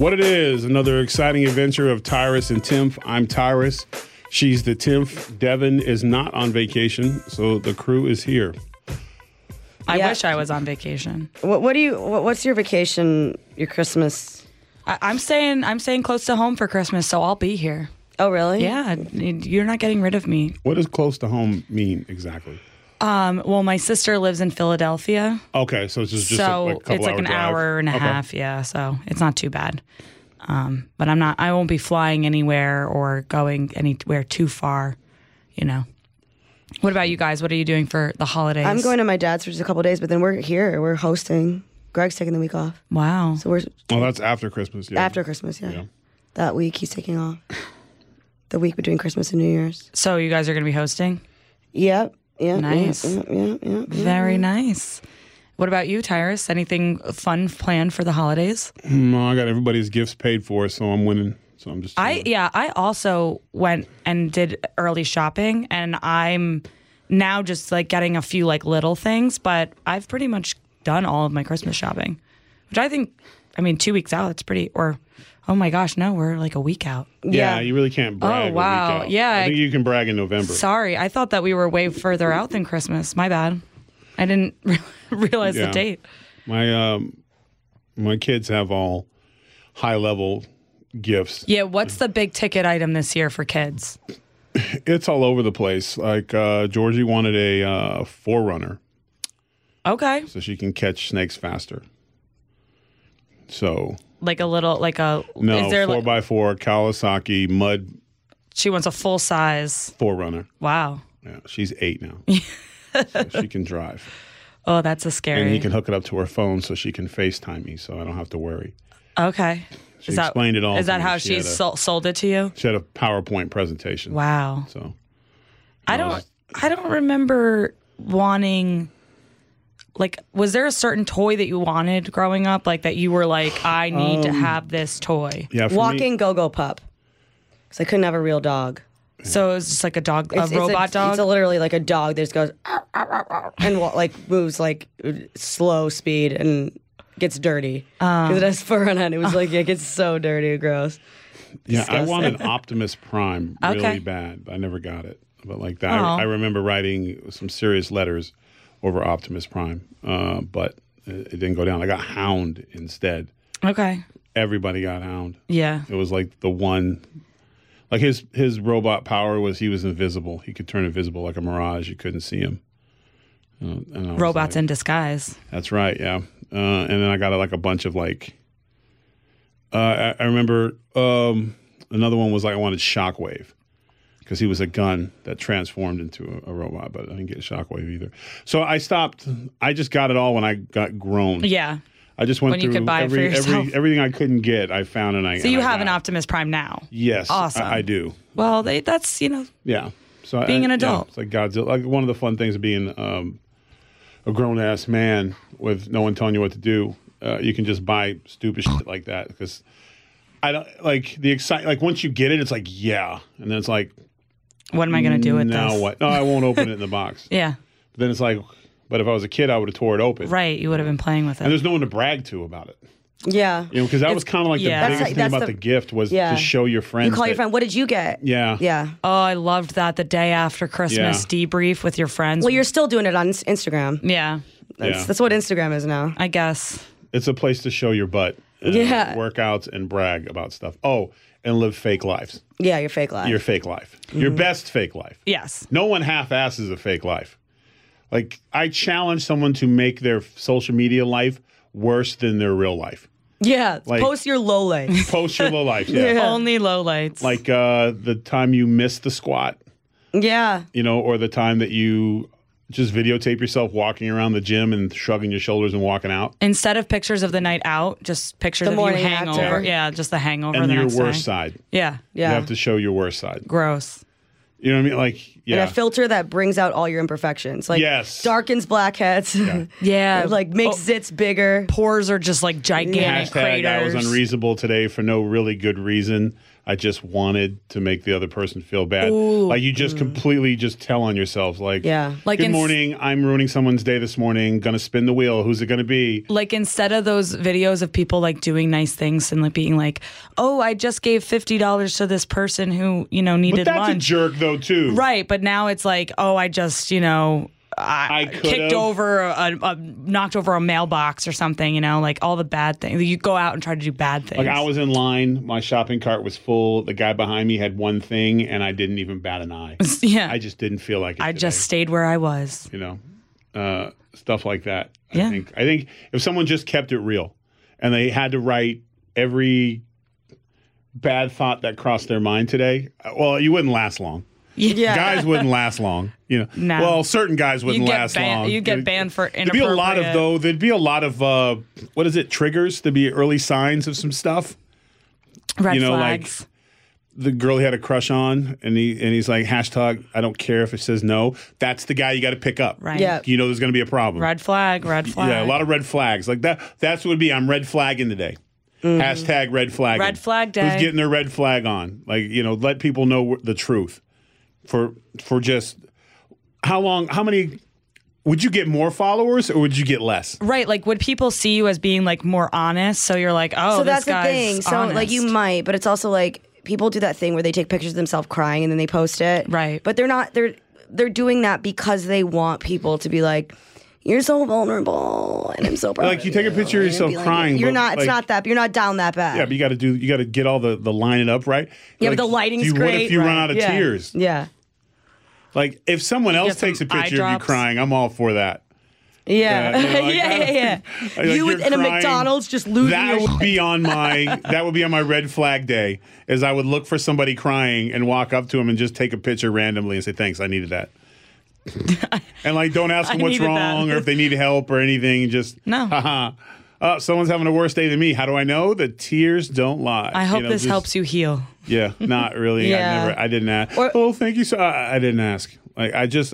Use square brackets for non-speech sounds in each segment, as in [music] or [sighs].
What it is, another exciting adventure of Tyrus and Timpf. I'm Tyrus. She's the Timpf. Devin is not on vacation, so the crew is here. I Yeah. wish I was on vacation. What, what do you? What, what's your vacation? Your Christmas? I, I'm staying. I'm staying close to home for Christmas, so I'll be here. Oh, really? Yeah, you're not getting rid of me. What does close to home mean exactly? Um, well, my sister lives in Philadelphia, Okay, so it's just, just so a, like, couple it's like hour an drive. hour and a Okay. half. Yeah, so it's not too bad. Um, but I'm not. I won't be flying anywhere or going anywhere too far. You know. What about you guys? What are you doing for the holidays? I'm going to my dad's for just a couple days, but then we're here. We're hosting. Greg's taking the week off, Wow. so we're Oh, that's after Christmas. Yeah. after Christmas. Yeah. Yeah. that week he's taking off. The week between Christmas and New Year's. So you guys are going to be hosting. Yep. Yeah. Nice. Yeah. Yeah. yeah, yeah. Very nice. What about you, Tyrus? Anything fun planned for the holidays? No, I got everybody's gifts paid for, so I'm winning. So I'm just. I yeah, I also went and did early shopping and I'm now just like getting a few like little things, but I've pretty much done all of my Christmas shopping. Which I think I mean 2 weeks out that's pretty or oh my gosh, no, we're like a week out. yeah, Yeah. you really can't brag. a week Oh, wow. out. Yeah, I think I- you can brag in November. Sorry, I thought that we were way further out than Christmas. My bad. I didn't [laughs] realize Yeah. the date. My um, my kids have all high level gifts. Yeah, what's the big ticket item this year for kids? [clears throat] It's all over the place. Like uh, Georgie wanted a uh, forerunner Okay. so she can catch snakes faster. So Like a little like a no is there four like, by four Kawasaki mud she wants a full size. forerunner. Wow. Yeah, she's eight now, [laughs] so she can drive, Oh, that's a scary. and he can hook it up to her phone so she can FaceTime me, so I don't have to worry. Okay. She explained it all Is that how She she, had a- sol- sold it to you? She had a PowerPoint presentation. Wow. So I don't. I don't remember wanting. Like, was there a certain toy that you wanted growing up? Like that you were like, I need Um, to have this toy. yeah, for me- Walking go-go pup. Because I couldn't have a real dog. So it was just like a dog, a It's- it's robot dog. It's a, literally like a dog that just goes "Arr, arr, arr, arr," and wa- like moves like slow speed and gets dirty because it has fur on it. It was like it gets so dirty and gross. Yeah, I Disgusting. wanted Optimus Prime really Okay. bad. but I never got it. But like that, I, I remember writing some serious letters over Optimus Prime, uh, but it, it didn't go down. I got Hound instead. okay. Everybody got Hound. Yeah. It was like the one. Like his his robot power was he was invisible. He could turn invisible like a mirage. You couldn't see him. Uh, and I was Robots like- in disguise. that's right, yeah. Uh, and then I got like a bunch of like. Uh, I, I remember um, another one was like I wanted Shockwave because he was a gun that transformed into a, a robot, but I didn't get a Shockwave either. So I stopped. I just got it all when I got grown. Yeah. I just went When you through could buy it for every, every [laughs] everything I couldn't get. I found and I. So you I have an. Optimus Prime now. Yes, Awesome. I, I do. Well, they, that's you know. Yeah. So Being I- an yeah, adult. it's like Godzilla. Like one of the fun things of being um, a grown ass man with no one telling you what to do. Uh, you can just buy stupid shit like that because I don't like the excite. Like once you get it, it's like yeah, and then it's like What am I going to do with now this? what? No, I won't open it in the [laughs] box. Yeah. But then it's like, but if I was a kid, I would have tore it open. Right. You would have been playing with it. And there's no one to brag to about it. Yeah. You know, because that It's- was kind of like yeah. the biggest like- thing that's about the- the, gift was Yeah. to show your friends. You call your that- friend. What did you get? Yeah. Yeah. Oh, I loved that the day after Christmas debrief with your friends. Well, you're still doing it on Ins- Instagram. yeah. That's, Yeah. that's what Instagram is now. I guess. It's a place to show your butt. and Yeah. Workouts and brag about stuff. Oh, and live fake lives. Yeah, your fake life. Your fake life. Mm-hmm. Your best fake life. Yes. No one half asses a fake life. Like, I challenge someone to make their social media life worse than their real life. yeah. Like- post your low lights. [laughs] Post your low life. Yeah. Only low lights. Like uh, the time you missed the squat, yeah. you know, or the time that you Just videotape yourself walking around the gym and shrugging your shoulders and walking out. Instead of pictures of the night out, just pictures The of you morning hangover. after. Yeah, just the hangover. And the your next worst day. side. Yeah. Yeah. You have to show your worst side. Gross. You know what I mean? Like, yeah. And a filter that brings out all your imperfections. Like Yes. darkens blackheads. Yeah. [laughs] like makes Oh, zits bigger. pores are just like gigantic Hashtag I was craters. unreasonable today for no really good reason. I just wanted to make the other person feel bad. Like you just mm. completely just tell on yourself. Like, Yeah. Like good morning. I'm ruining someone's day this morning. Gonna spin the wheel. Who's it gonna be? like instead of those videos of people like doing nice things and like being like, "Oh, I just gave fifty dollars to this person who you know needed. But that's lunch." a jerk though too. Right, but now it's like, oh, I just, you know, I, I kicked over, a, a, knocked over a mailbox or something, you know, like all the bad things. You go out and try to do bad things. Like I was in line, my shopping cart was full. The guy behind me had one thing, and I didn't even bat an eye. [laughs] yeah. I just didn't feel like it. I today, just stayed where I was. you know, uh, stuff like that. Yeah. I think I think if someone just kept it real, and they had to write every bad thought that crossed their mind today, uh, well, you wouldn't last long. Yeah. [laughs] Guys wouldn't last long, you know. No. Well, certain guys wouldn't get last ban- long. you'd get banned for There'd be a lot of though. There'd be a lot of uh, what is it? Triggers. There'd be early signs of some stuff. Red you know, like- flags. the girl he had a crush on, and he and he's like hashtag I don't care if it says no. That's the guy you got to pick up. right. Yeah. You know, there's going to be a problem. Red flag, red flag. Yeah, a lot of red flags like that. That's what would be. I'm red flagging today. Hashtag red flag. Red flag day. Who's getting their red flag on? Like you know, let people know the truth. For for just how long? How many? Would you get more followers or would you get less? Right, like would people see you as being like more honest? So you're like, oh, so this that's the thing. So like you might, but it's also like people do that thing where they take pictures of themselves crying and then they post it. Right. But they're not they're they're doing that because they want people to be like, You're so vulnerable and I'm so proud. Like, you take a picture of yourself be like, crying, You're not it's like- not that you're not down that bad. Yeah, but you got to do. You got to get all the the line it up right. Yeah, Like, but the lighting's you, What if you run out of Yeah. tears? Yeah. Like if someone else takes a picture of you crying, I'm all for that. Yeah. Yeah, you know, [laughs] like, yeah, [laughs] yeah, yeah. Like, you with, in a. McDonald's just losing That your would shit. be on my [laughs] that would be on my red flag day. Is I would look for somebody crying and walk up to them and just take a picture randomly and say thanks, I needed that. [laughs] and like don't ask I them what's needed that. wrong or if they need help or anything. Just No. haha. [laughs] Oh, uh-huh. uh, someone's having a worse day than me. How do I know? The tears don't lie. I hope You know, this just- helps you heal. Yeah, not really. Yeah. I never. I didn't ask. Or- oh, thank you. So I, I didn't ask. Like I just.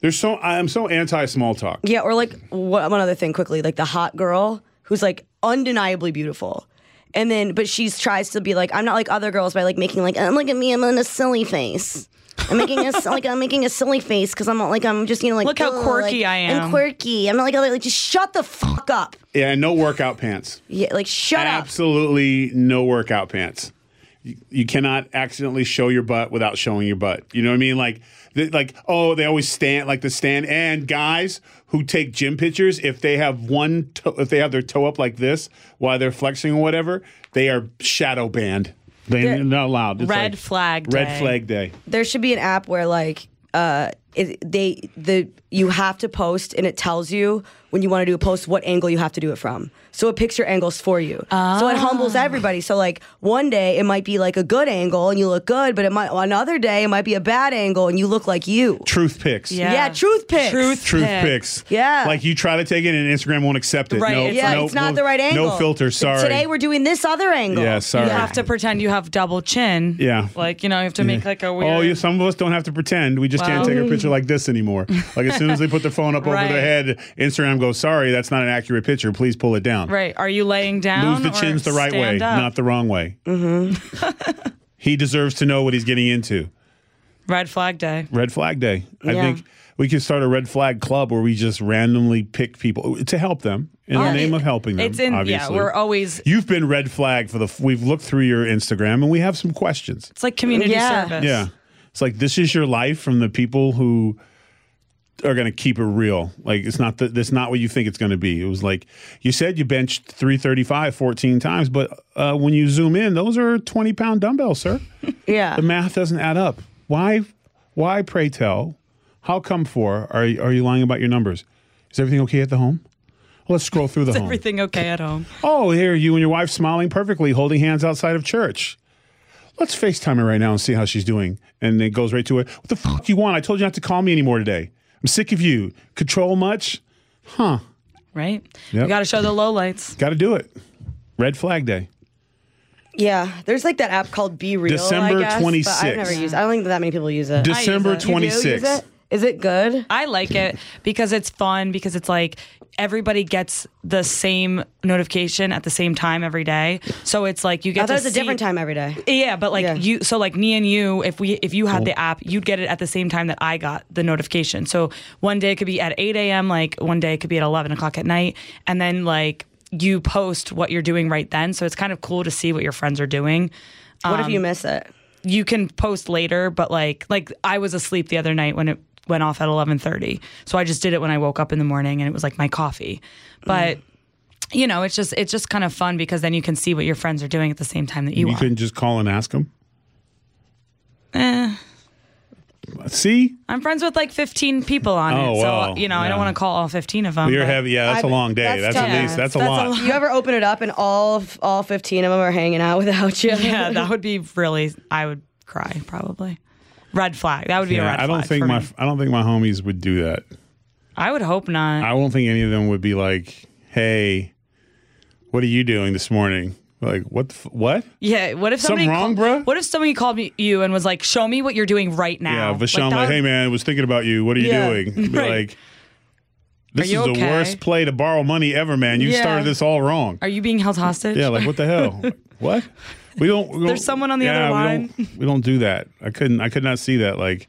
There's so I'm so anti small talk. Yeah, or like what, one other thing quickly, like the hot girl who's like undeniably beautiful. And then, but she tries to be like, I'm not like other girls by like making like, oh, look at me, I'm in a silly face. I'm making a like I'm making a silly face because I'm not like I'm just you know like Look how oh, quirky like, I am. I'm quirky. I'm not like other like just shut the fuck up. Yeah, and no workout pants. Yeah, like shut up. Absolutely no workout pants. You, you cannot accidentally show your butt without showing your butt. You know what I mean? Like, th- like oh, they always stand like the stand. And guys who take gym pictures, if they have one, toe, if they have their toe up like this while they're flexing or whatever, they are shadow banned. They're Yeah. not allowed. It's Red like flag Red day. flag day. There should be an app where like uh it, they the you have to post and it tells you when you want to do a post what angle you have to do it from. So it picks your angles for you. So Ah. it humbles everybody. So like one day it might be like a good angle and you look good, but it might another day it might be a bad angle and you look like you. Truth picks Yeah. Yeah, truth picks Truth, Truth pic. pics. Yeah. Like you try to take it and Instagram won't accept it. Right, No, it's Yeah, like- no, it's not no- the right angle. No filter. Sorry. Today we're doing this other angle. Yeah, sorry. You have to pretend you have double chin. Yeah. Like, you know, you have to make like a weird. Oh, yeah, some of us don't have to pretend. We just can't take a picture like this anymore. Like as soon as they put their phone up [laughs] over their head, Instagram goes, "Sorry, that's not an accurate picture. Please pull it down." Right. Are you laying down? Lose the or chins the right way, up? not the wrong way. Mm-hmm. [laughs] he deserves to know what he's getting into. Red flag day. Red flag day. I think we could start a red flag club where we just randomly pick people to help them in the name it- of helping them. It's in, obviously. yeah, we're always, You've been red flag for the. We've looked through your Instagram and we have some questions. it's like community Yeah. service. Yeah. It's like this is your life from the people who are going to keep it real. Like it's not that that's not what you think it's going to be. It was like you said you benched 335 14 times, but uh, when you zoom in, those are 20 pound dumbbells, sir. [laughs] Yeah. the math doesn't add up. Why? Why, pray tell? How come for? Are, you- are you lying about your numbers? Is everything okay at the home? Well, let's scroll through the Is home. everything okay at home? Oh, here, you and your wife smiling perfectly, holding hands outside of church. Let's FaceTime her right now and see how she's doing. And it goes right to it. What the fuck you want? I told you not to call me anymore today. I'm sick of you. Control much? Huh. Right? Yep. You got to show the lowlights. Got to do it. Red flag day. Yeah, there's like that app called BeReal. December I guess, 26th. I've never used. It. I don't think that many people use it. December it. You do use 26th. It? Is it good? I like it because it's fun because it's like everybody gets the same notification at the same time every day. So it's like you get I thought to it was a see- different time every day. Yeah, but like Yeah. you, so like me and you, if we if you had the app, you'd get it at the same time that I got the notification. So one day it could be at eight a.m., like one day it could be at eleven o'clock at night, and then like you post what you're doing right then. So it's kind of cool to see what your friends are doing. What Um, if you miss it? You can post later, but like like I was asleep the other night when it went off at eleven thirty. So I just did it when I woke up in the morning, and it was like my coffee. But you know, it's just it's just kind of fun because then you can see what your friends are doing at the same time that you, want. You are. couldn't just call and ask them? Eh. See? I'm friends with like 15 people on Oh, it, so wow. you know I don't want to call all 15 of them. You're heavy. Yeah, that's a I- long day. that's That's, tough. at least, that's a That's a lot. lot. You ever open it up and all all 15 of them are hanging out without you? [laughs] Yeah, that [laughs] would be really. I would cry probably. Red flag. That would be a Yeah, red I don't flag think for my me. I don't think my homies would do that. I would hope not. I don't think any of them would be like, "Hey, what are you doing this morning?" Like, what? The f- what? yeah. What if Something somebody wrong, call- bruh? What if somebody called me you and was like, "Show me what you're doing right now." Yeah, Vashon, like, that "Hey would- man, was thinking about you. What are you Yeah. doing?" [laughs] Be Right. like, "This you is the okay? worst play to borrow money ever, man. You Yeah. started this all wrong." Are you being held hostage? Yeah, like what the hell? [laughs] what? We don't. We don't There's someone on the yeah, other we line. don't- [laughs] We don't, do that. I couldn't. I could not see that. Like,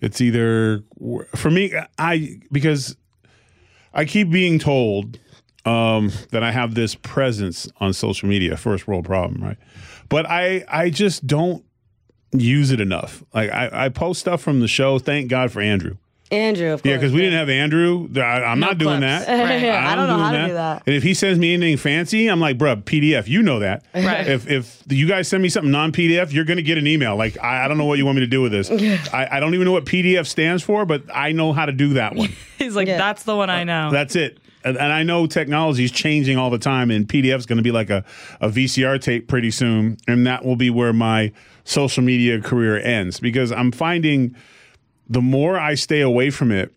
it's either for me. I because I keep being told um, that I have this presence on social media. First world problem, right? But I I just don't use it enough. Like I, I post stuff from the show. Thank God for Andrew. Andrew, of course. Yeah, because we didn't have Andrew. I, I'm No not doing clips. that. Right. [laughs] I don't know I'm how doing to do that. And if he sends me anything fancy, I'm like, bruh, PDF. You know that. [laughs] Right. If if you guys send me something non PDF, you're gonna get an email. Like I, I don't know what you want me to do with this. [laughs] I, I don't even know what PDF stands for, but I know how to do that one. He's like, Yeah. "That's the one I uh, know." That's it. And, and I know technology is changing all the time, and PDF is going to be like a, a VCR tape pretty soon, and that will be where my social media career ends because I'm finding the more I stay away from it,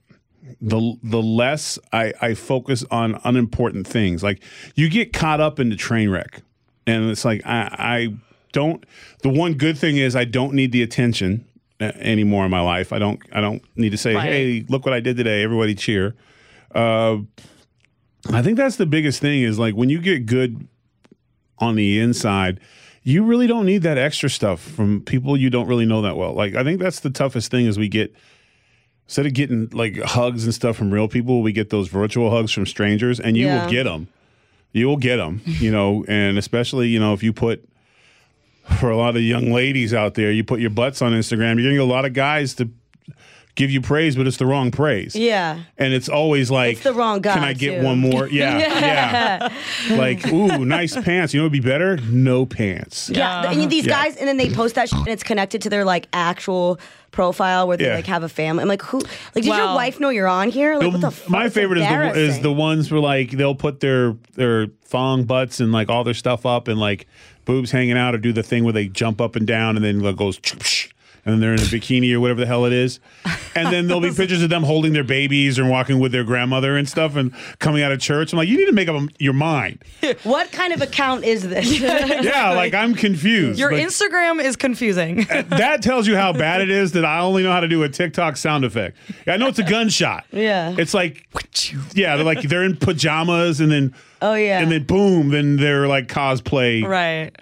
the the less I, I focus on unimportant things. Like you get caught up in the train wreck, and it's like I, I don't. The one good thing is I don't need the attention uh, anymore in my life. I don't I don't need to say, Right. hey, look what I did today. Everybody cheer. Uh, I think that's the biggest thing is like when you get good on the inside, you really don't need that extra stuff from people you don't really know that well. Like I think that's the toughest thing is we get instead of getting like hugs and stuff from real people, we get those virtual hugs from strangers, and you Yeah. will get them. You will get them, you know, and especially you know if you put for a lot of young ladies out there, you put your butts on Instagram, you're gonna get a lot of guys to give you praise, but it's the wrong praise. Yeah. And it's always like, It's the wrong guy, Can I get too. one more? [laughs] Yeah, yeah. like, ooh, nice pants. You know, what'd be better? No pants. Yeah, th- and these Yeah. guys, and then they post that shit, and it's connected to their like actual profile where they Yeah. like have a family. I'm like, who? Like, did your wife know you're on here? Like, what the fuck? My favorite is the, is the ones where like they'll put their their thong butts and like all their stuff up and like boobs hanging out or do the thing where they jump up and down and then it goes [laughs] and then they're in a bikini or whatever the hell it is. And then there'll be [laughs] pictures of them holding their babies or walking with their grandmother and stuff and coming out of church. I'm like, you need to make up your mind. [laughs] What kind of account is this? [laughs] Yeah, like I'm confused. Your Like, Instagram is confusing. that tells you how bad it is that I only know how to do a TikTok sound effect. I know it's a gunshot. Yeah. It's like, yeah, they're like they're in pajamas and then, Oh, yeah. and then boom, then they're like cosplay right.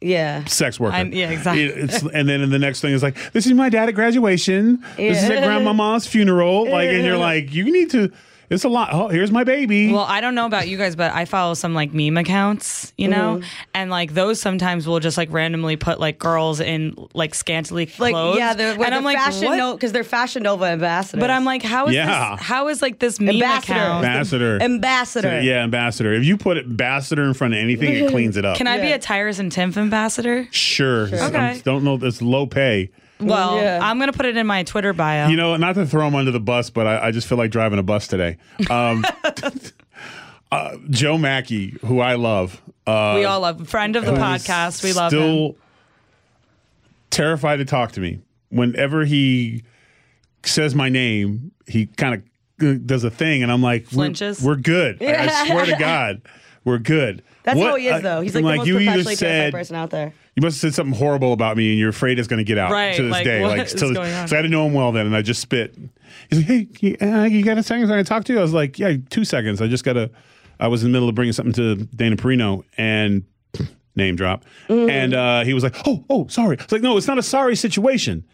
Yeah. sex worker. I- yeah, exactly. It's, and then the next thing is like, this is my dad at graduation. This is at grandmama's funeral. Like, and you're like, you need to. It's a lot. Oh, here's my baby. Well, I don't know about you guys, but I follow some like meme accounts, you know, Mm-hmm. and like those sometimes will just like randomly put like girls in like scantily Like, clothes. yeah, they're, and I'm like, fashion what? note because they're Fashion Nova ambassadors. But I'm like, how is Yeah. this? How is like this meme Ambassador. account? ambassador. ambassador. yeah, ambassador. If you put ambassador in front of anything, it [laughs] cleans it up. Can I be a Tyrus and Tiff ambassador? Sure. I Okay. don't know. It's low pay. Well, Yeah. I'm gonna put it in my Twitter bio. You know, not to throw him under the bus, but I, I just feel like driving a bus today. Um, [laughs] uh, Joe Mackey, who I love, uh, we all love friend of the podcast. We love him. Still terrified to talk to me. Whenever he says my name, he kind of does a thing, and I'm like, we're- We're, good. Like, I swear to [laughs] God, we're good. That's What- how he is, though. He's I'm like, the most you either professionally terrified said person out there. You must have said something horrible about me, and you're afraid it's going to get out Right, to this like, day. like, to this- so I didn't know him well then, and I just spit. He's like, "Hey, you, uh, you got a second? I Can talk to you?" I was like, "Yeah, two seconds. I just got to." I was in the middle of bringing something to Dana Perino, and [sniffs] name drop, and uh, he was like, "Oh, oh, sorry." It's like, "No, it's not a sorry situation."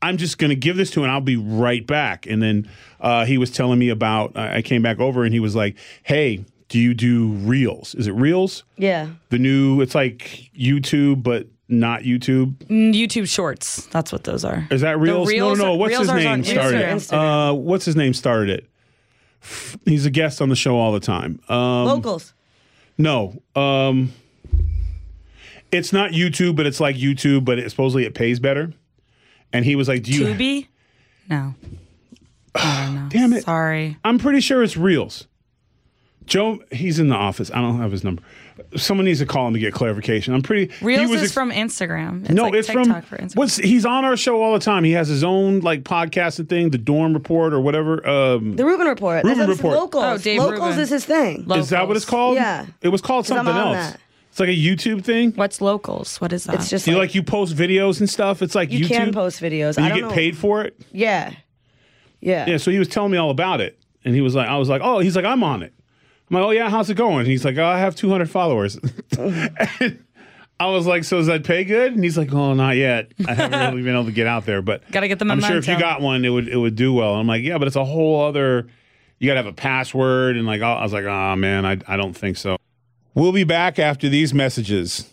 I'm just going to give this to him and I'll be right back. And then uh, he was telling me about, I came back over and he was like, hey, do you do Reels? Is it Reels? Yeah. The new, it's like YouTube, but not YouTube. Mm, YouTube Shorts. That's what those are. Is that Reels? Reels no, no, are- What's Reels his name started? Instagram. it? Uh, what's his name started it? He's a guest on the show all the time. Um, Locals. no. Um, it's not YouTube, but it's like YouTube, but it, supposedly it pays better. And he was like, do you. Tubi? [sighs] No. I don't. Damn it. Sorry. I'm pretty sure it's Reels. Joe, he's in the office. I don't have his number. Someone needs to call him to get clarification. I'm pretty. he Reels was is ex- from Instagram. It's no, like it's TikTok from for Instagram. what's he's on our show all the time. He has his own like podcasting thing, the Dorm Report or whatever. Um, The Rubin Report. Rubin That's Report. Locals. Oh, Dave Locals Rubin. is his thing. is that what it's called? Yeah. it was called something else. that. It's like a YouTube thing. What's locals? What is that? It's just Do you like, like you post videos and stuff? It's like you YouTube. can post videos. and I you don't get know. paid for it. Yeah. Yeah. Yeah, so he was telling me all about it, and he was like, I was like, oh, he's like, I'm on it. I'm like, oh yeah, how's it going? And he's like, oh, I have 200 followers. [laughs] [laughs] and I was like, so does that pay good? And he's like, oh, not yet. I haven't [laughs] really been able to get out there, but Gotta get the I'm sure if you got one, it would it would do well. I'm like, yeah, but it's a whole other. You got to have a password, and like, I was like, oh man, I I don't think so. We'll be back after these messages.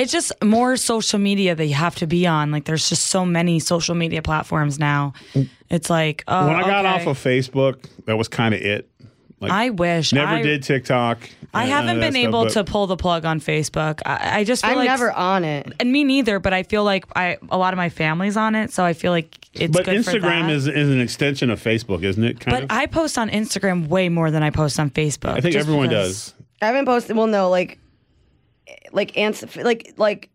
It's just more social media that you have to be on. Like there's just so many social media platforms now. It's like oh, when I got okay. off of Facebook, that was kind of it. Like, I wish never I, did TikTok. I haven't been stuff, able but- to pull the plug on Facebook. I, I just feel I'm like never on it. and me neither. But I feel like I a lot of my family's on it, so I feel like it's But good for Instagram that. is is an extension of Facebook, isn't it? Kind But of. I post on Instagram way more than I post on Facebook. I think everyone because- does. I haven't posted. Well, no, like, like ants, like like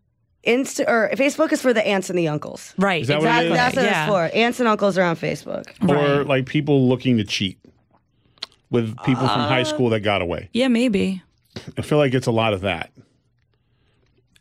Insta or Facebook is for the aunts and the uncles. Right. Is that what it exactly. is? That's what yeah. it's for. Aunts and uncles are on Facebook. Or Right. like people looking to cheat with people from Uh, high school that got away. Yeah, maybe. I feel like it's a lot of that.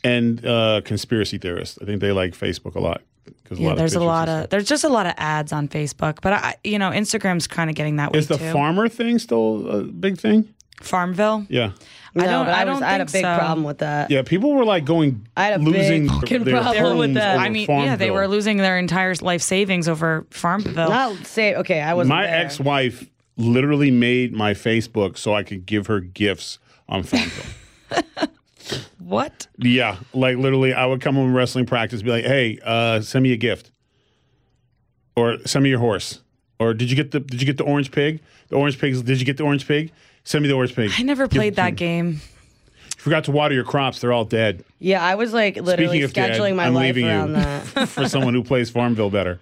And uh, conspiracy theorists. I think they like Facebook a lot. 'cause Yeah, of there's a pictures lot and of there's just a lot of ads on Facebook, but I, you know, Instagram's kind of getting that way Is the too. farmer thing still a big thing? Farmville. Yeah. No, I don't. but I, don't I had a big so. problem with that. Yeah, people were like going I had a losing big their problem with that. I mean, yeah, they were losing their entire life savings over Farmville. Not say okay. I was My ex-wife literally made my Facebook so I could give her gifts on Farmville. [laughs] what? yeah, like literally, I would come home from wrestling practice, be like, "Hey, uh, send me a gift, or send me your horse, or did you get the did you get the orange pig? The orange pigs? Did you get the orange pig? Send me the orange pig. I never played to that me. game. You forgot to water your crops; they're all dead. Yeah, I was like literally Speaking of dead, scheduling my I'm life leaving around you that. [laughs] for someone who plays Farmville better.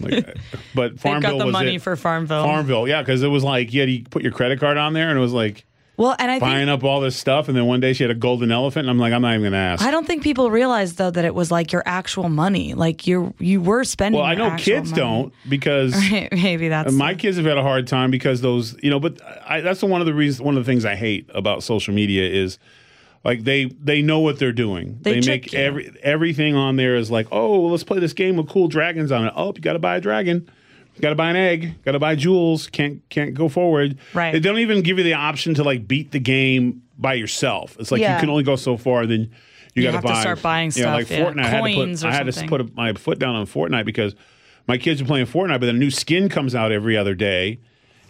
Like, [laughs] but They've Farmville got the was money it. for Farmville. Farmville, yeah, because it was like you had to put your credit card on there, and it was like well, and I think buying up all this stuff, and then one day she had a golden elephant, and I'm like, I'm not even gonna ask. I don't think people realize though that it was like your actual money. Like you you were spending. well, I know kids money. don't because [laughs] Maybe that's my kids have had a hard time because those, you know. But I, that's one of the reasons. One of the things I hate about social media is like they they know what they're doing. They make you. every everything on there is like, oh, let's play this game with cool dragons on it. Oh, you got to buy a dragon. Got to buy an egg. Got to buy jewels. Can't can't go forward. Right. They don't even give you the option to like beat the game by yourself. It's like Yeah. you can only go so far. Then you, You got to buy. start buying stuff. Yeah, like yeah. Fortnite. I had to put. I had to put my foot down on Fortnite because my kids are playing Fortnite, but then a new skin comes out every other day,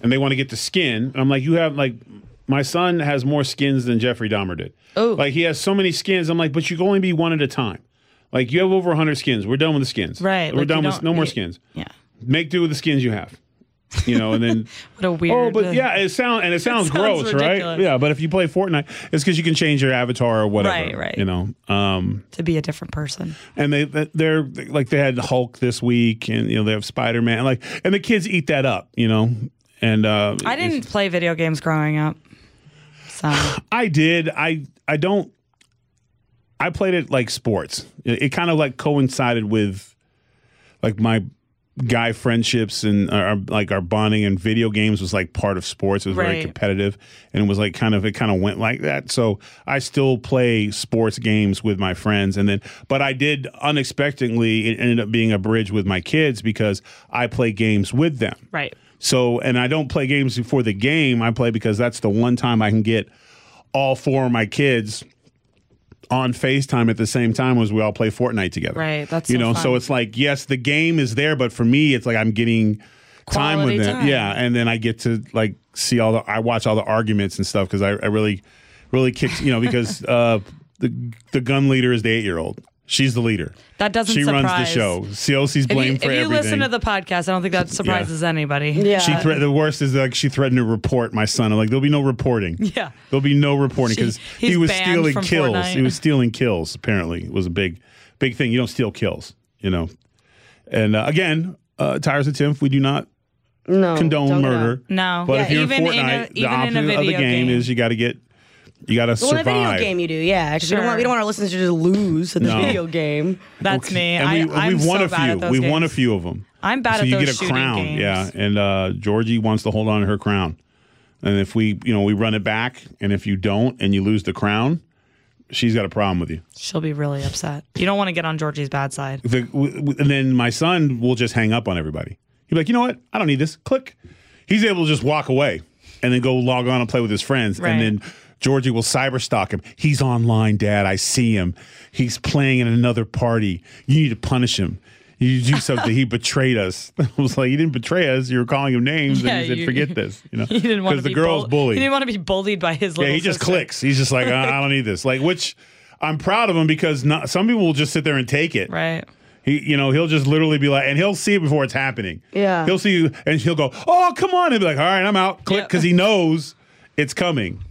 and they want to get the skin. And I'm like, you have like. My son has more skins than Jeffrey Dahmer did. Oh. Like he has so many skins. I'm like, but you can only be one at a time. Like you have over 100 skins. We're done with the skins. Right, We're like, done with no more skins. Yeah. Make do with the skins you have. You know, and then [laughs] What a weird. oh, but yeah, it sounds and it sounds, sounds gross, right? Yeah, but if you play Fortnite, it's because you can change your avatar or whatever. Right, right. You know, um, to be a different person. and they they're like they had Hulk this week, and you know they have Spider Man, like, and the kids eat that up, you know. And uh, I didn't play video games growing up. So [sighs] I did. I I don't. I played it like sports. It, it kind of like coincided with like my guy friendships and uh, our, like our bonding and video games was like part of sports. It was very competitive and it was like kind of it kind of went like that. So I still play sports games with my friends and then but I did unexpectedly it ended up being a bridge with my kids because I play games with them. right. So, and I don't play games before the game. I play because that's the one time I can get all four of my kids on FaceTime at the same time as we all play Fortnite together. Right, that's you so know. fun. So it's like yes, the game is there, but for me, it's like I'm getting time Quality with them. time. Yeah, and then I get to like see all the I watch all the arguments and stuff because I, I really really kick you know because [laughs] uh, the the gun leader is the eight year old. She's the leader. That doesn't surprise. She runs the surprise- show. COC's If you, blamed if you everything. listen to the podcast, I don't think that surprises anybody. Yeah. She thre- the worst is like she threatened to report my son. I'm like there'll be no reporting. [laughs] Yeah. There'll be no reporting because he was stealing from kills. Fortnite. He was stealing kills. Apparently, it was a big, big thing. You don't steal kills, you know. And uh, again, uh, tires of Tiff, we do not no, condone don't murder. No. but Yeah, if you're even in in a- Fortnite, the even in a opposite of the game, game. is you got to get, you got to Well, in a video game, you do, yeah. 'cause We don't want we don't want our listeners to just lose at the No. video game. That's me. And we, I'm we've won so a few. at those We've won a few of them. I'm bad so at you get a shooting crown, games. yeah. And uh, Georgie wants to hold on to her crown, and if we, you know, we run it back, and if you don't, and you lose the crown, she's got a problem with you. She'll be really upset. You don't want to get on Georgie's bad side. The, w- w- and then my son will just hang up on everybody. He'll be like, you know what? I don't need this. Click. He's able to just walk away and then go log on and play with his friends. Right. And then Georgie will cyber stalk him. He's online, Dad. I see him. He's playing in another party. You need to punish him. You do something. he betrayed us. [laughs] I was like, you didn't betray us. You were calling him names, Yeah, and he said, you- "Forget this." You know, [laughs] He didn't want to the be girl's bull- bullied. He didn't want to be bullied by his Yeah, little he just sister. clicks. He's just like, I, I don't need this. Like, which I'm proud of him because not, some people will just sit there and take it. Right. He, you know, he'll just literally be like, and he'll see it before it's happening. Yeah. He'll see you, and he'll go, "Oh, come on!" He'll be like, "All right, I'm out." Click Yeah. because he knows it's coming,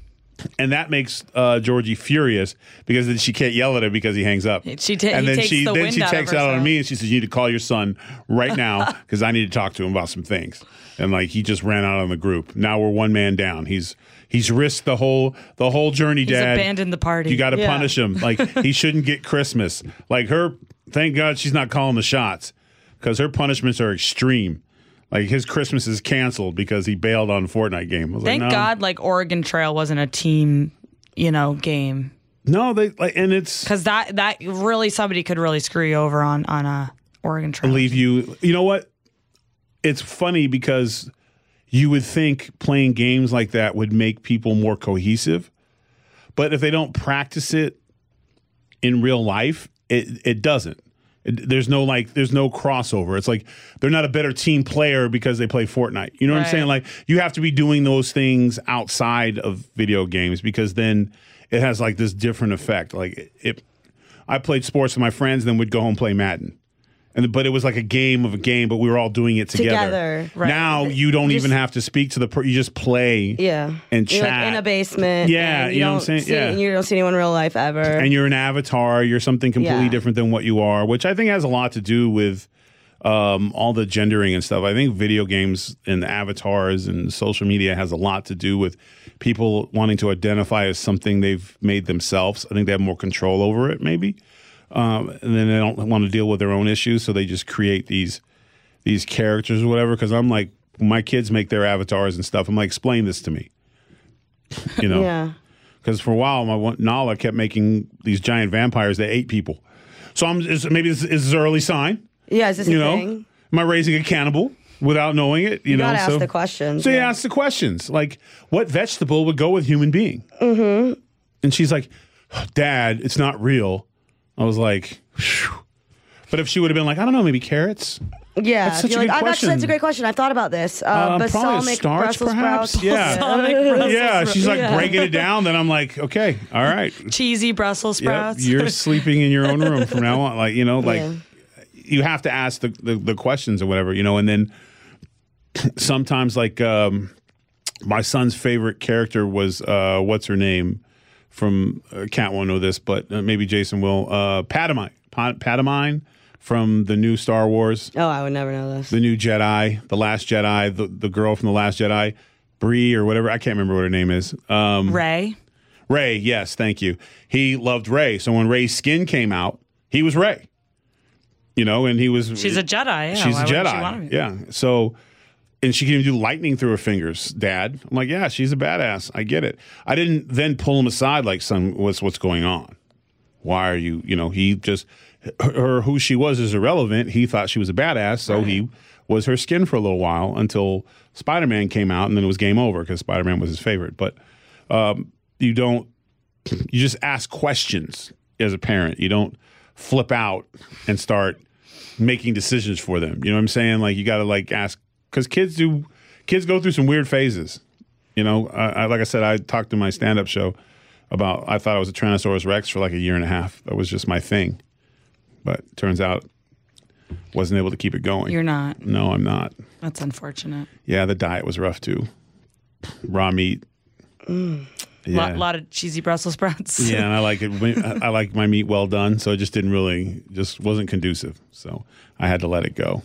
and that makes uh, Georgie furious because then she can't yell at him because he hangs up. She ta- and then takes she the then wind she out takes it out on me, and she says, "You need to call your son right [laughs] now because I need to talk to him about some things." And like he just ran out on the group. Now we're one man down. He's he's risked the whole the whole journey, He's Dad. abandoned the party. You got to Yeah. punish him. Like he shouldn't get Christmas. Like her, thank God she's not calling the shots because her punishments are extreme. Like his Christmas is canceled because he bailed on Fortnite game. I was Thank like, no. God, like Oregon Trail wasn't a team, you know, game No, they like, and it's because that that really somebody could really screw you over on on a Oregon Trail. leave you. You know what? It's funny because you would think playing games like that would make people more cohesive, but if they don't practice it in real life, it it doesn't. There's no like, there's no crossover. It's like they're not a better team player because they play Fortnite. You know what I'm saying? Like you have to be doing those things outside of video games because then it has like this different effect. Like it, I played sports with my friends, then we'd go home and play Madden. And, but it was like a game of a game, but we were all doing it together. Together. Right. Now you don't Just- even have to speak to the per- you just play. Yeah. And You're, like, chat. in a basement. Yeah, and you know what I'm saying? See, Yeah. You don't see anyone in real life ever. and you're an avatar. You're something completely Yeah. different than what you are, which I think has a lot to do with um, all the gendering and stuff. I think video games and avatars and social media has a lot to do with people wanting to identify as something they've made themselves. I think they have more control over it, maybe, um, and then they don't want to deal with their own issues, so they just create these these characters or whatever. Because I'm like, my kids make their avatars and stuff. I'm like, explain this to me. [laughs] You know, yeah. because for a while my Nala kept making these giant vampires that ate people. So I'm is, maybe this is an early sign. Yeah, is this You a know, thing? am I raising a cannibal without knowing it? You, You know, gotta so ask the questions. So you yeah. ask the questions like, what vegetable would go with human being? Mm-hmm. And she's like, Dad, it's not real. I was like, Phew. but if she would have been like, I don't know, maybe carrots. Yeah, That's such you're a like, good "Oh, actually, that's a great question. I thought about this. Uh, Uh, balsamic probably a starch, Brussels perhaps. sprouts. Yeah. [laughs] Balsamic Brussels yeah, she's like Yeah. breaking it down. Then I'm like, okay, all [laughs] right. cheesy Brussels Yep, sprouts. you're [laughs] sleeping in your own room from now on. Like you know, like Yeah. you have to ask the, the the questions or whatever, you know, and then sometimes like um, my son's favorite character was uh, what's her name from uh, Kat won't know this, but uh, maybe Jason will. Uh, Padamine, Pa- Padamine from the new Star Wars, Oh, I would never know this. the new Jedi, the Last Jedi, the the girl from the Last Jedi, Bree or whatever. I can't remember what her name is. Um, Rey. Rey, yes, thank you. He loved Rey, so when Rey's skin came out, he was Rey. You know, and he was. She's a Jedi. Yeah, she's why a wouldn't she want to Jedi. be? Yeah. So, and she can even do lightning through her fingers, Dad. I'm like, yeah, she's a badass. I get it. I didn't then pull him aside like, son, what's what's going on? Why are you? You know, he just her who she was is irrelevant. He thought she was a badass, so he was her skin for a little while until Spider Man came out, and then it was game over because Spider Man was his favorite. But um, you don't. You just ask questions as a parent. You don't flip out and start making decisions for them. You know what I'm saying? Like you got to like ask because kids do. Kids go through some weird phases. You know, I, I, like I said, I talked to my stand-up show about. I thought I was a Tyrannosaurus Rex for like a year and a half. That was just my thing, but turns out wasn't able to keep it going. You're not. no, I'm not. That's unfortunate. Yeah, the diet was rough too. Raw meat. A Yeah. lot, lot of cheesy Brussels sprouts. yeah, and I like it. I I [laughs] like my meat well done, so it just didn't really, just wasn't conducive. So I had to let it go.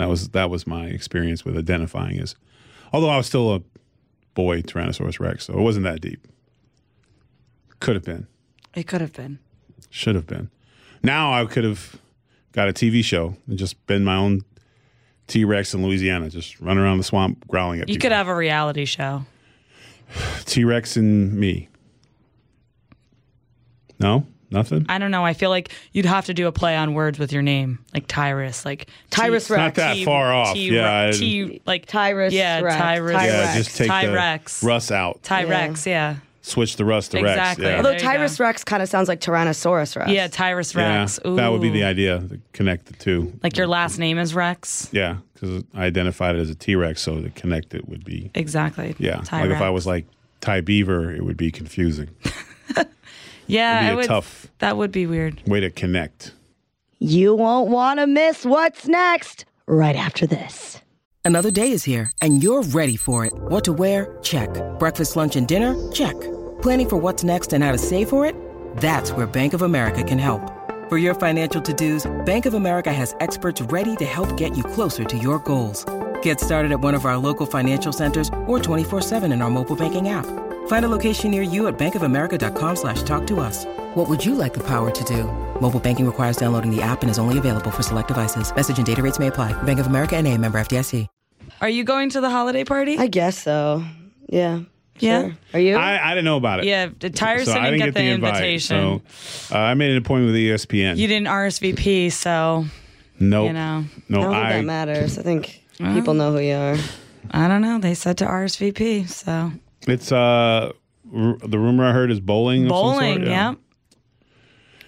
That was that was my experience with identifying as, although I was still a boy Tyrannosaurus Rex, so it wasn't that deep. Could have been, It could have been. should have been. Now I could have got a TV show and just been my own T Rex in Louisiana, just run around the swamp growling at You people. could have a reality show. T Rex and me. No, nothing. I don't know. I feel like you'd have to do a play on words with your name, like Tyrus, like Tyrus T- Rex. Not that T- far off. T- yeah, I- T, like Tyrus Yeah, Rex. Tyrus. Tyrex. yeah. Just take Tyrex. the Russ out. Tyrex. Yeah. Switch the Russ to Rex. Exactly. Yeah. Although Tyrus go. Rex kind of sounds like Tyrannosaurus Rex. Yeah, Tyrus Rex. Yeah, Rex. that would be the idea to connect the two. Like your last name is Rex. Yeah, because I identified it as a T Rex, so to connect it would be Exactly. yeah. Tyrex. Like if I was like Ty Beaver, it would be confusing. [laughs] yeah, it'd be I a would, tough- That would be weird. Way to connect. You won't want to miss what's next right after this. Another day is here, and you're ready for it. What to wear? Check. Breakfast, lunch, and dinner? Check. Planning for what's next and how to save for it? That's where Bank of America can help. For your financial to-dos, Bank of America has experts ready to help get you closer to your goals. Get started at one of our local financial centers or 24-7 in our mobile banking app. Find a location near you at bankofamerica.com slash talk to us. What would you like the power to do? Mobile banking requires downloading the app and is only available for select devices. Message and data rates may apply. Bank of America and a member FDIC. Are you going to the holiday party? I guess so. Yeah. Yeah. Sure. Are you? I, I didn't know about it. yeah, the Tyrus so I didn't, didn't get, the, invite. invitation. So uh, I made an appointment with ESPN. You didn't RSVP, so nope. you know. No, I don't think I. that matters. I think people know who you are. I don't know. They said to RSVP, so It's uh, r- the rumor I heard is bowling. of some sort. bowling. Yeah,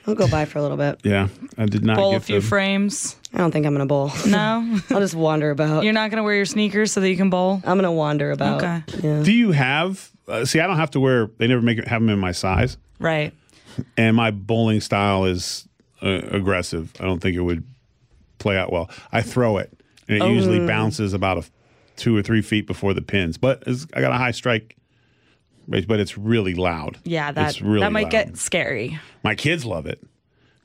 I'll go by for a little bit. Yeah, I did not bowl a get few the- frames. I don't think I'm gonna bowl. No, [laughs] I'll just wander about. you're not gonna wear your sneakers so that you can bowl. I'm gonna wander about. Okay. Yeah. Do you have? Uh, see, I don't have to wear. They never make it, have them in my size, Right. and my bowling style is uh, aggressive. I don't think it would play out well. I throw it, and it Oh. usually bounces about a f- two or three feet before the pins. But it's, I got a high strike, rate, but it's really loud. Yeah, that really that might loud. get scary. My kids love it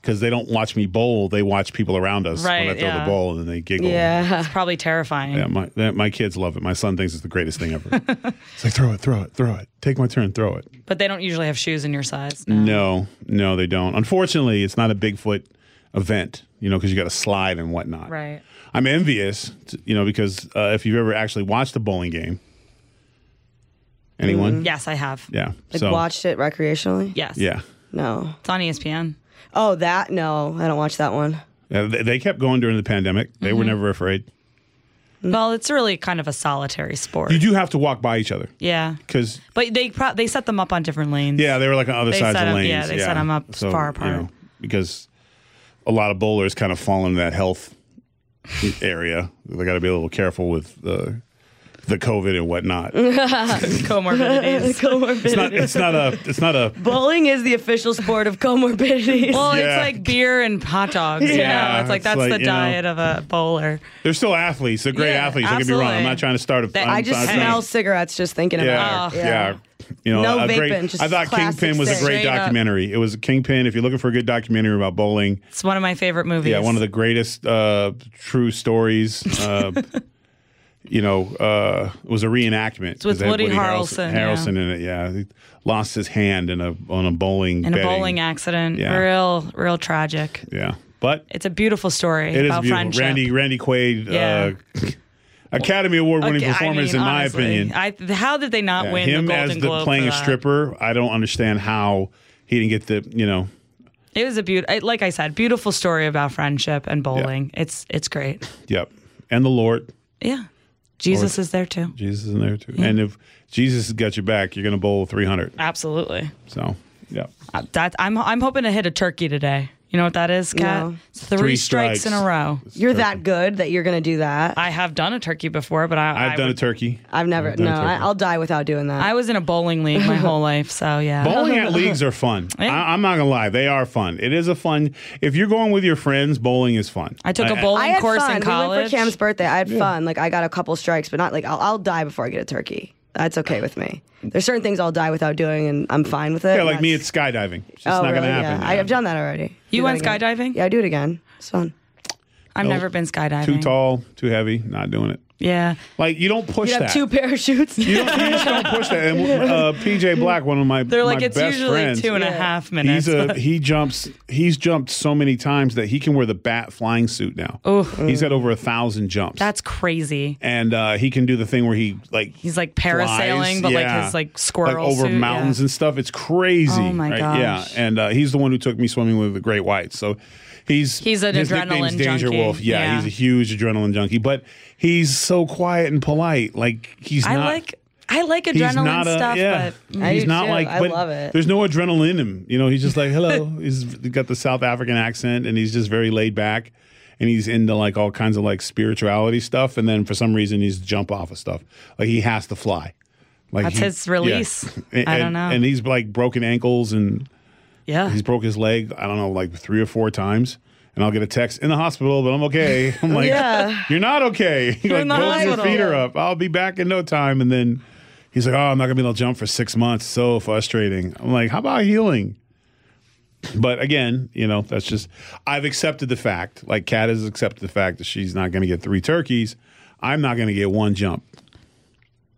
because they don't watch me bowl; they watch people around us when I throw yeah. the bowl, and then they giggle. Yeah. It's probably terrifying. Yeah, my that- my kids love it. My son thinks it's the greatest thing ever. [laughs] it's like throw it, throw it, throw it. Take my turn, throw it. But they don't usually have shoes in your size. No. No, no, they don't. Unfortunately, it's not a Bigfoot event, you know, because you got to slide and whatnot. Right. I'm envious, you know, because uh, if you've ever actually watched a bowling game, anyone? Yes, I have. Yeah. Like so watched it recreationally? Yes. yeah, No. It's on ESPN. Oh, that? No, I don't watch that one. yeah they, they kept going during the pandemic. They Mm-hmm. were never afraid. Well, it's really kind of a solitary sport. You do have to walk by each other yeah. because But they pro- they set them up on different lanes. Yeah, they were like on other They sides set of 'em- lanes. yeah, they set 'em up far apart. because a lot of bowlers kind of fall into that health area. They got to be a little careful with uh, the COVID and whatnot. [laughs] [laughs] Comorbidities. It's not. It's not a. It's not a. Bowling is the official sport of comorbidities. well, Yeah. it's like beer and hot dogs. you Yeah, know? it's like it's that's like, the you know. diet of a bowler. They're still athletes. They're great Yeah, athletes. Don't get me wrong. I'm not trying to start a. They- I'm just not trying to- smell cigarettes just thinking Yeah, about it. yeah. You know, No a vaping, great. just I thought Kingpin was a great Straight up. documentary. It was Kingpin. If you're looking for a good documentary about bowling, It's one of my favorite movies. yeah, one of the greatest uh, true stories. Uh, [laughs] you know, uh, it was a reenactment. It's with had Woody Harrelson, Harrelson, yeah. In it. Yeah, he lost his hand in a on a bowling in a bowling accident. Yeah. Real, real tragic. Yeah, but It's a beautiful story it is about beautiful. friendship. Randy Randy Quaid, Yeah. uh, [laughs] Academy Award winning Okay, I performance, mean, in my honestly, opinion. I, how did they not Yeah, win him the Golden as the Globe playing a stripper, I don't understand how he didn't get the you know. It was a beautiful, like I said, beautiful story about friendship and bowling. It's it's great. Yep, and the Lord, Yeah, Jesus is there too. Jesus is in there too. And if Jesus has got your back, you're gonna bowl 300. Absolutely. So, yep. Uh, That I'm I'm hoping to hit a turkey today. You know what that is, Kat? No. Three, Three strikes. in a strikes. row. You're that good that you're gonna do that. I have done a turkey before, but I I've I done would- a turkey. I've never. done No. I, I'll die without doing that. I was in a bowling league my whole [laughs] life, so yeah. Bowling [laughs] at leagues are fun. Yeah. I, I'm not gonna lie, they are fun. It is a fun. If you're going with your friends, bowling is fun. I took a a bowling I had course fun. in We college. went for Cam's birthday. I had fun. Like I got a couple strikes, but not like I'll, I'll die before I get a turkey. That's okay with me. There's certain things I'll die without doing, and I'm fine with it. Yeah, and like me, that's- it's skydiving. It's just oh, not really? gonna happen. Yeah. I, I've done that already. You Do went again. skydiving? Yeah, I do it again. It's fun. I've Nope. never been skydiving. Too tall, too heavy. Not doing it. Yeah. Like you don't push You have that. two parachutes. you, don't, you just don't push that. And uh, [laughs] PJ Black, one of my They're like my it's best usually friends, two and a half minutes. He's a he jumps he's jumped so many times that he can wear the bat flying suit now. Ooh. He's got over a thousand jumps. That's crazy. and uh, he can do the thing where he like He's like parasailing, flies, but like yeah. his like squirrel like over suit, mountains yeah. and stuff. It's crazy. Oh, my right? gosh. Yeah, and uh, he's the one who took me swimming with the great whites. So he's He's an his nickname's adrenaline Danger junkie. Wolf. Yeah, Yeah. he's a huge adrenaline junkie, but he's so quiet and polite. Like he's I not. like I like He's adrenaline not a, stuff, yeah. but I he's do not too. like. I but love it. There's no adrenaline in him. You know, he's just like hello. [laughs] he's got the South African accent, and he's just very laid back, and he's into like all kinds of like spirituality stuff. And then for some reason, he's jump off of stuff. Like he has to fly. Like That's he- his release. And, I don't know. And he's like broken ankles, and yeah. he's broke his leg. I don't know, like three or four times. And I'll get a text in the hospital, but I'm okay. [laughs] I'm like, Yeah. you're not okay. [laughs] like, in the both your feet are up. I'll be back in no time. And then he's like, oh, I'm not gonna be able to jump for six months. So frustrating. I'm like, how about healing? But again, you know, that's just I've accepted the fact. Like Kat has accepted the fact that she's not gonna get three turkeys. I'm not gonna get one jump.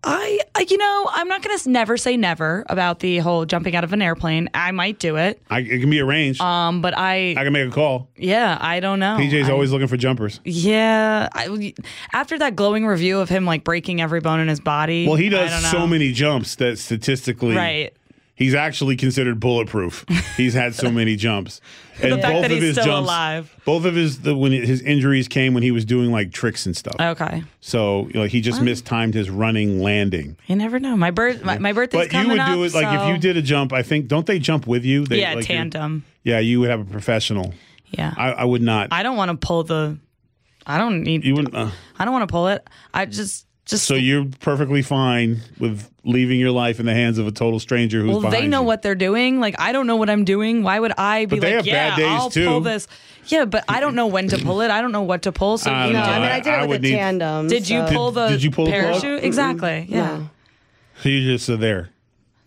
I, I- you know, I'm not going to never say never about the whole jumping out of an airplane. I might do it. I, it can be arranged. Um, but I, I can make a call. yeah, I don't know. PJ's I- always looking for jumpers. Yeah, I, after that glowing review of him like breaking every bone in his body. Well, he does so many jumps that statistically, Right. He's actually considered bulletproof. He's had so many jumps, [laughs] and both of his jumps, alive. both of his the, when his injuries came when he was doing like tricks and stuff. Okay, So you know, he just mistimed his running landing. you never know. My birth, my, my birthday's But you coming would do up, it like if you did a jump. I think don't they jump with you? They, Yeah, like, tandem. Yeah, you would have a professional. Yeah, I, I, I would not. I don't want to pull the. I don't need. you wouldn't. Uh, I don't want to pull it. I just just. so you're perfectly fine with leaving your life in the hands of a total stranger who's well, they know you. what they're doing. Like I don't know what I'm doing. Why would I be But they like, have yeah, bad days, I'll too. pull this. Yeah, but I don't know when to pull it. I don't know what to pull. So I you know, know. I mean I did I it would with a need- tandem. did you pull the did you pull the plug? parachute? Exactly. Mm-hmm. Yeah. No. So you just are there.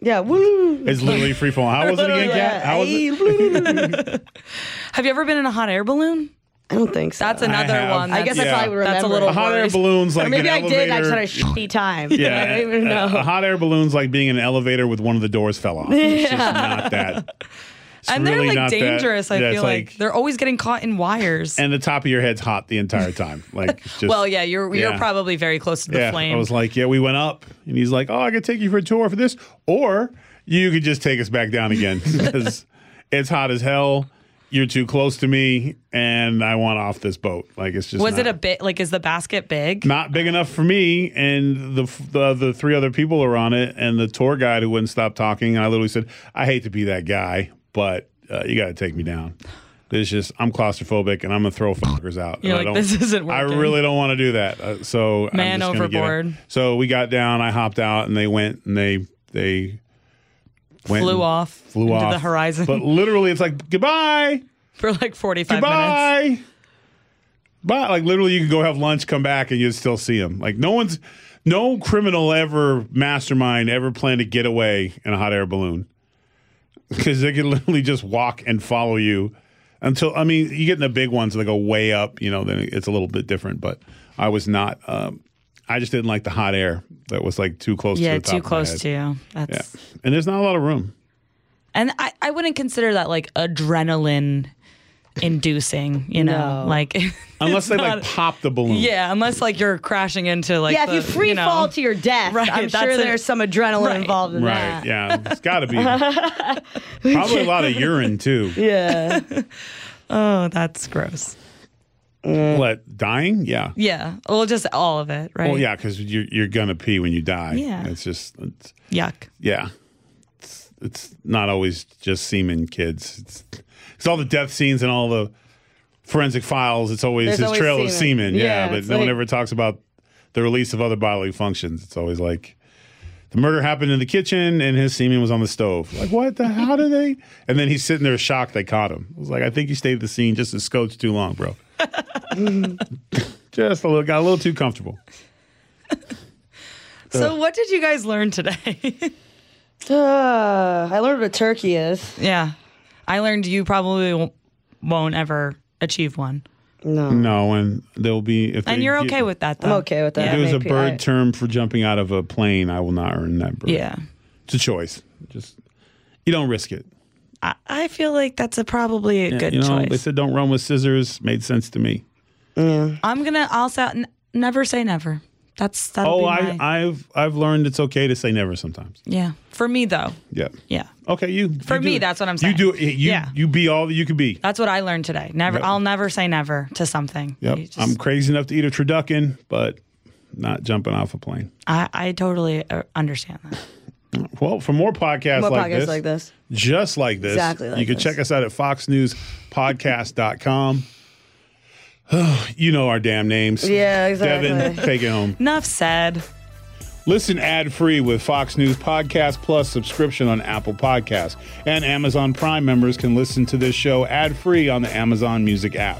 Yeah. Woo. It's literally free fall. How was it again, Kat? [laughs] How was it? [laughs] [laughs] Have you ever been in a hot air balloon? I don't think so. That's another have. one. I I guess that's- I probably would remember. That's a little A hot air balloon's like Or maybe an I did. I just had a shitty time. Yeah, [laughs] I don't even know. A, hot air balloon's like being in an elevator with one of the doors fell off. It's just not that. It's and they're really like not that- dangerous. I yeah, feel like. they're always getting caught in wires. and the top of your head's hot the entire time. Like just, well, yeah, you're you're probably very close to the yeah. flame. I was like, yeah, we went up, and he's like, oh, I could take you for a tour for this, or you could just take us back down again [laughs] because it's hot as hell. You're too close to me, and I want off this boat. Like it's just was not- it a bit like is the basket big? not big enough for me and the, the the three other people are on it and the tour guide who wouldn't stop talking i literally said i hate to be that guy but uh, you got to take me down It's just I'm claustrophobic and I'm gonna throw fuckers out. You're And I like, "This isn't I really don't want to do that. Uh, so I'm Man just gonna get it. overboard. So we got down. I hopped out, and they went and they they went Flew off flew into off the horizon But literally, it's like goodbye, [laughs] for like 45 minutes. goodbye. But like literally, you could go have lunch, come back, and you'd still see them. Like no one's, no criminal ever mastermind ever planned to get away in a hot air balloon because they could [laughs] literally just walk and follow you until. I mean, you get in the big ones that go way up. You know, then it's a little bit different. But I was not. Um, I just didn't like the hot air that was like too close. Yeah, to the top too of my close head. to you. Yeah, That's and there's not a lot of room. and I, I wouldn't consider that like adrenaline inducing, you know, No. like [laughs] Unless they not- like pop the balloon. yeah, unless like you're crashing into like yeah, the, if you free know, fall to your death, Right, I'm that's sure it. there's some adrenaline Right. involved in Right. that. Right? Yeah. It's got to be. [laughs] Probably a lot of urine too. Yeah. [laughs] Oh, that's gross. Mm. What dying? Yeah. Yeah, well, just all of it, right? Well, yeah, because you're you're gonna pee when you die. Yeah. It's just it's, yuck. yeah. It's it's not always just semen, kids. It's it's all the death scenes and all the forensic files. It's always There's his always trail of semen. semen. Yeah, Yeah, but no one ever talks about the release of other bodily functions. It's always like. The murder happened in the kitchen, and his semen was on the stove. Like, what the? How did they? And then he's sitting there shocked they caught him. I was like, I think you stayed at the scene just a scotch too long, bro. [laughs] just a little, got a little too comfortable. [laughs] So, what did you guys learn today? [laughs] Uh, I learned what a turkey is. yeah, I learned you probably won't- won't ever achieve one, No. No, and there'll be if and they you're get- okay with that. Though. I'm okay with that. If it was a Maybe bird I- term for jumping out of a plane, I will not earn that bird. Yeah, it's a choice. Just you don't risk it. I, I feel like that's a probably a Yeah, good you know, choice. they said don't run with scissors. Made sense to me. I'm gonna also n- never say never. That's that'll Oh, be I, my, I've I've learned it's okay to say never sometimes. yeah. For me though, Yeah. yeah, Okay, you. For you me, it. that's what I'm saying. You do it. You Yeah. you be all that you could be. that's what I learned today. Never, Yep. I'll never say never to something. Yep. Just- I'm crazy enough to eat a turducken, but not jumping off a plane. I, I totally uh, understand that. Well, for more podcasts, More like, podcasts this, like this. just like this, Exactly like you can this. check us out at foxnewspodcast.com. [sighs] you know our damn names. Yeah, exactly. Devin, take it home. Enough said. Listen ad free with Fox News Podcast Plus subscription on Apple Podcasts. And Amazon Prime members can listen to this show ad free on the Amazon Music app.